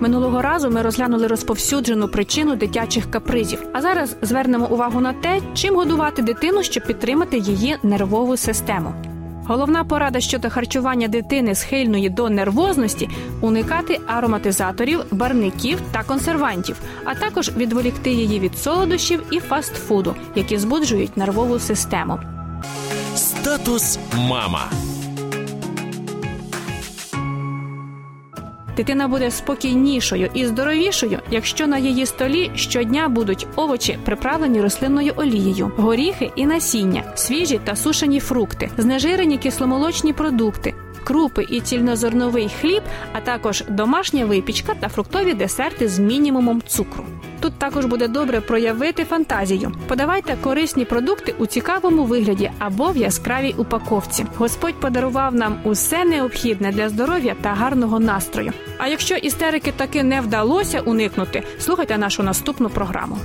Минулого разу ми розглянули розповсюджену причину дитячих капризів. А зараз звернемо увагу на те, чим годувати дитину, щоб підтримати її нервову систему. Головна порада щодо харчування дитини схильної до нервозності уникати ароматизаторів, барників та консервантів, а також відволікти її від солодощів і фастфуду, які збуджують нервову систему. Статус мама. Дитина буде спокійнішою і здоровішою, якщо на її столі щодня будуть овочі, приправлені рослинною олією, горіхи і насіння, свіжі та сушені фрукти, знежирені кисломолочні продукти. Крупи і цільнозерновий хліб, а також домашня випічка та фруктові десерти з мінімумом цукру. Тут також буде добре проявити фантазію. Подавайте корисні продукти у цікавому вигляді або в яскравій упаковці. Господь подарував нам усе необхідне для здоров'я та гарного настрою. А якщо істерики таки не вдалося уникнути, слухайте нашу наступну програму.